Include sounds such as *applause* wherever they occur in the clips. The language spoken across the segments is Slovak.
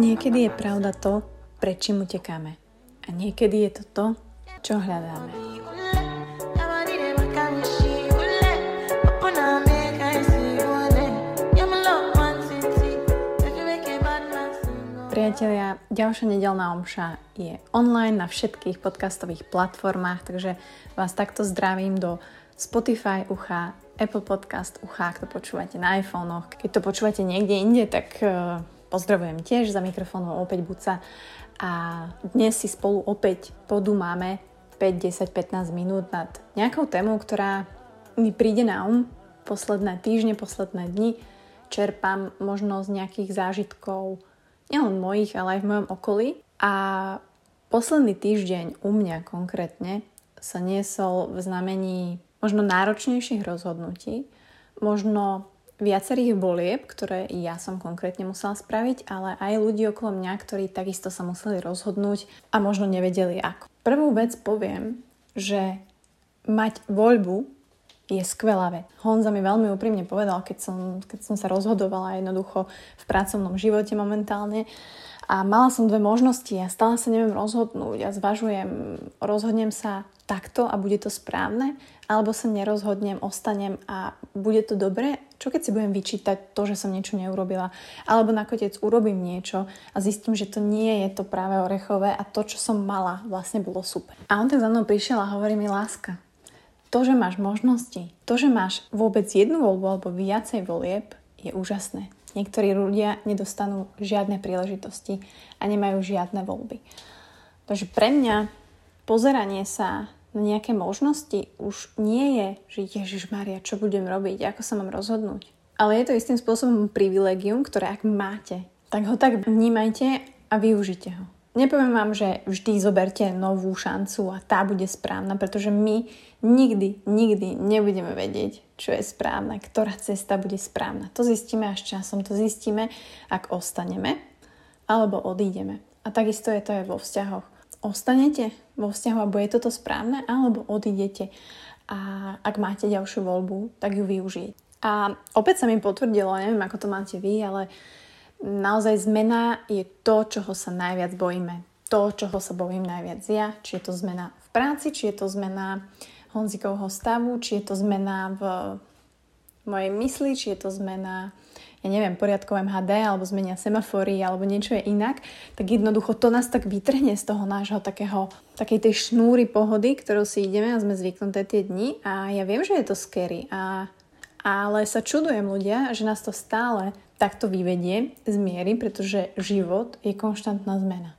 Niekedy je pravda to, pred čím utekáme. A niekedy je to to, čo hľadáme. Priatelia, ďalšia nedelná omša je online na všetkých podcastových platformách, takže vás takto zdravím do Spotify ucha, Apple Podcast ucha, ak to počúvate na iPhonech. Keď to počúvate niekde inde, tak uh, pozdravujem tiež za mikrofónom opäť Buca. A dnes si spolu opäť podúmame 5, 10, 15 minút nad nejakou témou, ktorá mi príde na um posledné týždne, posledné dni. Čerpám možno z nejakých zážitkov nielen mojich, ale aj v mojom okolí. A posledný týždeň u mňa konkrétne sa niesol v znamení možno náročnejších rozhodnutí, možno viacerých volieb, ktoré ja som konkrétne musela spraviť, ale aj ľudí okolo mňa, ktorí takisto sa museli rozhodnúť a možno nevedeli ako. Prvú vec poviem, že mať voľbu je skvelá vec. Honza mi veľmi úprimne povedal, keď som, keď som sa rozhodovala jednoducho v pracovnom živote momentálne a mala som dve možnosti a stále sa neviem rozhodnúť a zvažujem, rozhodnem sa takto a bude to správne, alebo sa nerozhodnem, ostanem a bude to dobre, čo keď si budem vyčítať to, že som niečo neurobila, alebo nakoniec urobím niečo a zistím, že to nie je to práve orechové a to, čo som mala, vlastne bolo super. A on tak za mnou prišiel a hovorí mi, láska, to, že máš možnosti, to, že máš vôbec jednu voľbu alebo viacej volieb, je úžasné. Niektorí ľudia nedostanú žiadne príležitosti a nemajú žiadne voľby. Takže pre mňa pozeranie sa na nejaké možnosti už nie je, že Ježiš Maria, čo budem robiť, ako sa mám rozhodnúť. Ale je to istým spôsobom privilegium, ktoré ak máte, tak ho tak vnímajte a využite ho. Nepoviem vám, že vždy zoberte novú šancu a tá bude správna, pretože my nikdy, nikdy nebudeme vedieť, čo je správne, ktorá cesta bude správna. To zistíme až časom, to zistíme, ak ostaneme alebo odídeme. A takisto je to aj vo vzťahoch. Ostanete vo vzťahu a bude toto správne, alebo odídete a ak máte ďalšiu voľbu, tak ju využijete. A opäť sa mi potvrdilo, neviem ako to máte vy, ale naozaj zmena je to, čoho sa najviac bojíme. To, čoho sa bojím najviac ja, či je to zmena v práci, či je to zmena Honzikovho stavu, či je to zmena v mojej mysli, či je to zmena ja neviem, poriadkové MHD alebo zmenia semafory alebo niečo je inak, tak jednoducho to nás tak vytrhne z toho nášho takého, takej tej šnúry pohody, ktorou si ideme a sme zvyknuté tie dni. A ja viem, že je to scary. A, ale sa čudujem ľudia, že nás to stále takto vyvedie z miery, pretože život je konštantná zmena.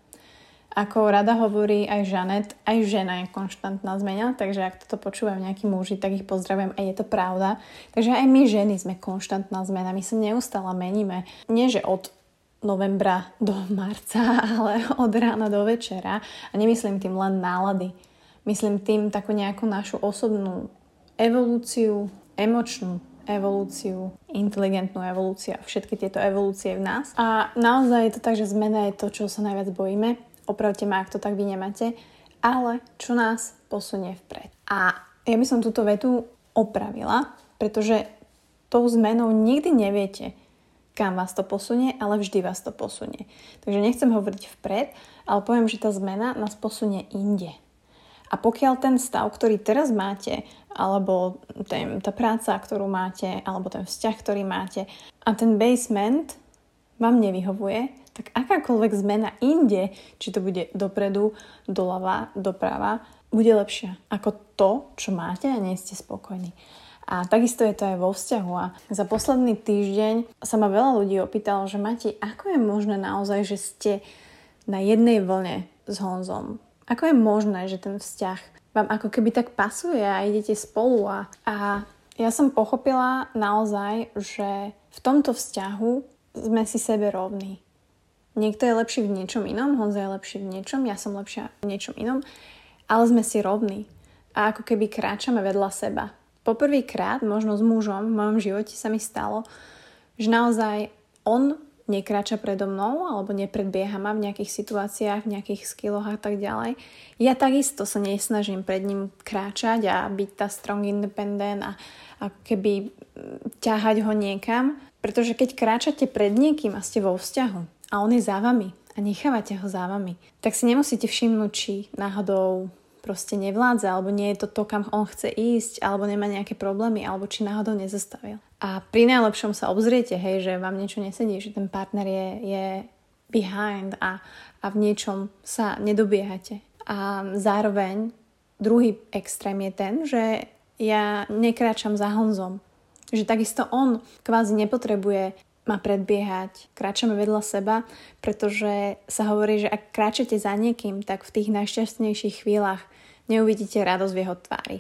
Ako rada hovorí aj Žanet, aj žena je konštantná zmena, takže ak toto počúvajú nejakí muži, tak ich pozdravujem a je to pravda. Takže aj my ženy sme konštantná zmena, my sa neustále meníme. Nie, že od novembra do marca, *laughs* ale od rána do večera. A nemyslím tým len nálady. Myslím tým takú nejakú našu osobnú evolúciu, emočnú evolúciu, inteligentnú evolúciu a všetky tieto evolúcie v nás. A naozaj je to tak, že zmena je to, čo sa najviac bojíme. Opravte ma, ak to tak vy nemáte. Ale čo nás posunie vpred. A ja by som túto vetu opravila, pretože tou zmenou nikdy neviete, kam vás to posunie, ale vždy vás to posunie. Takže nechcem hovoriť vpred, ale poviem, že tá zmena nás posunie inde. A pokiaľ ten stav, ktorý teraz máte, alebo ten, tá práca, ktorú máte, alebo ten vzťah, ktorý máte a ten basement vám nevyhovuje, tak akákoľvek zmena inde, či to bude dopredu, doľava, doprava, bude lepšia ako to, čo máte a nie ste spokojní. A takisto je to aj vo vzťahu. A za posledný týždeň sa ma veľa ľudí opýtalo, že Mati, ako je možné naozaj, že ste na jednej vlne s Honzom? Ako je možné, že ten vzťah vám ako keby tak pasuje a idete spolu a, a ja som pochopila naozaj, že v tomto vzťahu sme si sebe rovní. Niekto je lepší v niečom inom, Honza je lepší v niečom, ja som lepšia v niečom inom, ale sme si rovní. A ako keby kráčame vedľa seba. Poprvýkrát, možno s mužom v mojom živote sa mi stalo, že naozaj on nekráča predo mnou alebo nepredbieha ma v nejakých situáciách, v nejakých skilloch a tak ďalej. Ja takisto sa nesnažím pred ním kráčať a byť tá strong independent a, a keby ťahať ho niekam, pretože keď kráčate pred niekým a ste vo vzťahu a on je za vami a nechávate ho za vami, tak si nemusíte všimnúť, či náhodou proste nevládze, alebo nie je to to, kam on chce ísť, alebo nemá nejaké problémy, alebo či náhodou nezastavil. A pri najlepšom sa obzriete, hej, že vám niečo nesedí, že ten partner je, je behind a, a v niečom sa nedobiehate. A zároveň druhý extrém je ten, že ja nekráčam za Honzom. Že takisto on kvázi nepotrebuje ma predbiehať, kráčame vedľa seba, pretože sa hovorí, že ak kráčate za niekým, tak v tých najšťastnejších chvíľach neuvidíte radosť v jeho tvári.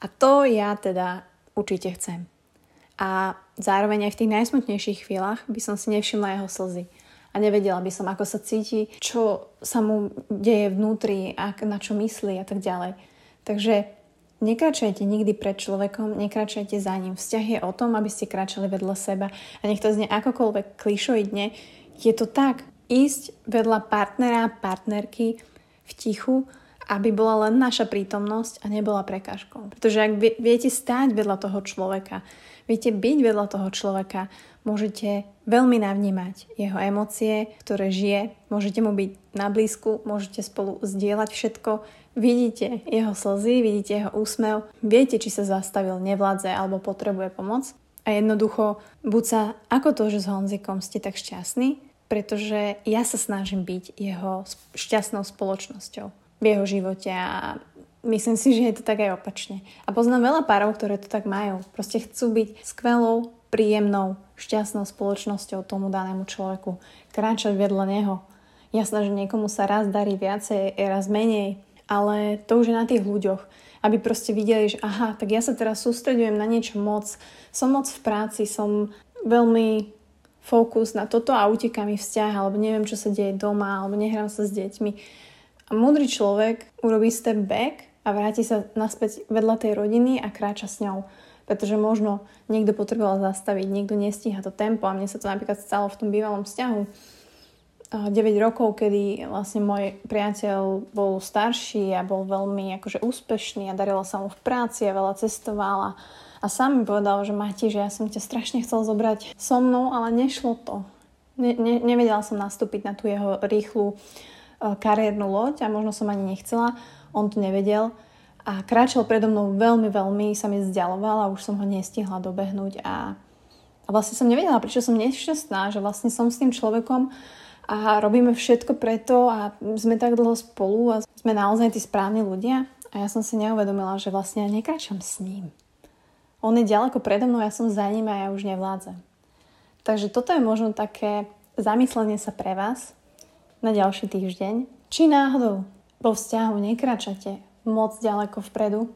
A to ja teda určite chcem. A zároveň aj v tých najsmutnejších chvíľach by som si nevšimla jeho slzy. A nevedela by som, ako sa cíti, čo sa mu deje vnútri, ak, na čo myslí a tak ďalej. Takže nekračajte nikdy pred človekom, nekračajte za ním. Vzťah je o tom, aby ste kráčali vedľa seba. A nech to znie akokoľvek klišoidne, je to tak, ísť vedľa partnera, partnerky v tichu aby bola len naša prítomnosť a nebola prekážkou. Pretože ak viete stáť vedľa toho človeka, viete byť vedľa toho človeka, môžete veľmi navnímať jeho emócie, ktoré žije, môžete mu byť na blízku, môžete spolu zdieľať všetko, vidíte jeho slzy, vidíte jeho úsmev, viete, či sa zastavil, nevládze alebo potrebuje pomoc. A jednoducho, buď sa ako to, že s Honzikom ste tak šťastní, pretože ja sa snažím byť jeho šťastnou spoločnosťou v jeho živote a myslím si, že je to tak aj opačne. A poznám veľa párov, ktoré to tak majú. Proste chcú byť skvelou, príjemnou, šťastnou spoločnosťou tomu danému človeku. Kráčať vedľa neho. Jasné, že niekomu sa raz darí viacej, raz menej, ale to už je na tých ľuďoch. Aby proste videli, že aha, tak ja sa teraz sústredujem na niečo moc, som moc v práci, som veľmi fokus na toto a uteká mi vzťah, alebo neviem, čo sa deje doma, alebo nehrám sa s deťmi a múdry človek urobí step back a vráti sa naspäť vedľa tej rodiny a kráča s ňou. Pretože možno niekto potreboval zastaviť, niekto nestíha to tempo a mne sa to napríklad stalo v tom bývalom vzťahu. 9 rokov, kedy vlastne môj priateľ bol starší a bol veľmi akože úspešný a darilo sa mu v práci a veľa cestoval a, sám mi povedal, že Mati, že ja som ťa strašne chcel zobrať so mnou, ale nešlo to. Ne, ne, nevedela som nastúpiť na tú jeho rýchlu E, kariérnu loď a možno som ani nechcela, on to nevedel a kráčal predo mnou veľmi, veľmi, sa mi vzdialoval a už som ho nestihla dobehnúť a, a vlastne som nevedela, prečo som nešťastná, že vlastne som s tým človekom a robíme všetko preto a sme tak dlho spolu a sme naozaj tí správni ľudia a ja som si neuvedomila, že vlastne ja nekráčam s ním. On je ďaleko predo mnou, ja som za ním a ja už nevládzem. Takže toto je možno také zamyslenie sa pre vás, na ďalší týždeň. Či náhodou vo vzťahu nekračate moc ďaleko vpredu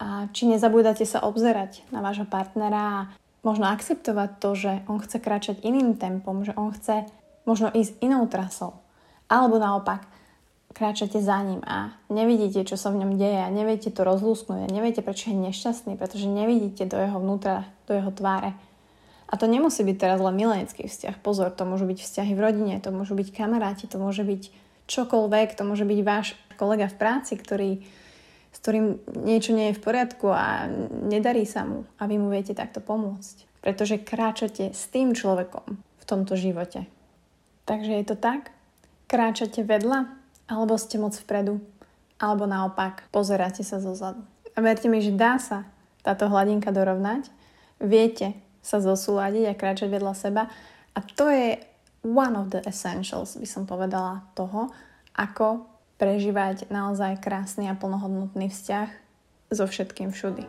a či nezabúdate sa obzerať na vášho partnera a možno akceptovať to, že on chce kráčať iným tempom, že on chce možno ísť inou trasou. Alebo naopak, kráčate za ním a nevidíte, čo sa v ňom deje a neviete to rozlúsknuť a neviete, prečo je nešťastný, pretože nevidíte do jeho vnútra, do jeho tváre. A to nemusí byť teraz len milenecký vzťah. Pozor, to môžu byť vzťahy v rodine, to môžu byť kamaráti, to môže byť čokoľvek, to môže byť váš kolega v práci, ktorý, s ktorým niečo nie je v poriadku a nedarí sa mu a vy mu viete takto pomôcť. Pretože kráčate s tým človekom v tomto živote. Takže je to tak? Kráčate vedľa? Alebo ste moc vpredu? Alebo naopak, pozeráte sa zozadu. A verte mi, že dá sa táto hladinka dorovnať. Viete, sa zosúľadiť a kráčať vedľa seba. A to je one of the essentials, by som povedala, toho, ako prežívať naozaj krásny a plnohodnotný vzťah so všetkým všudy.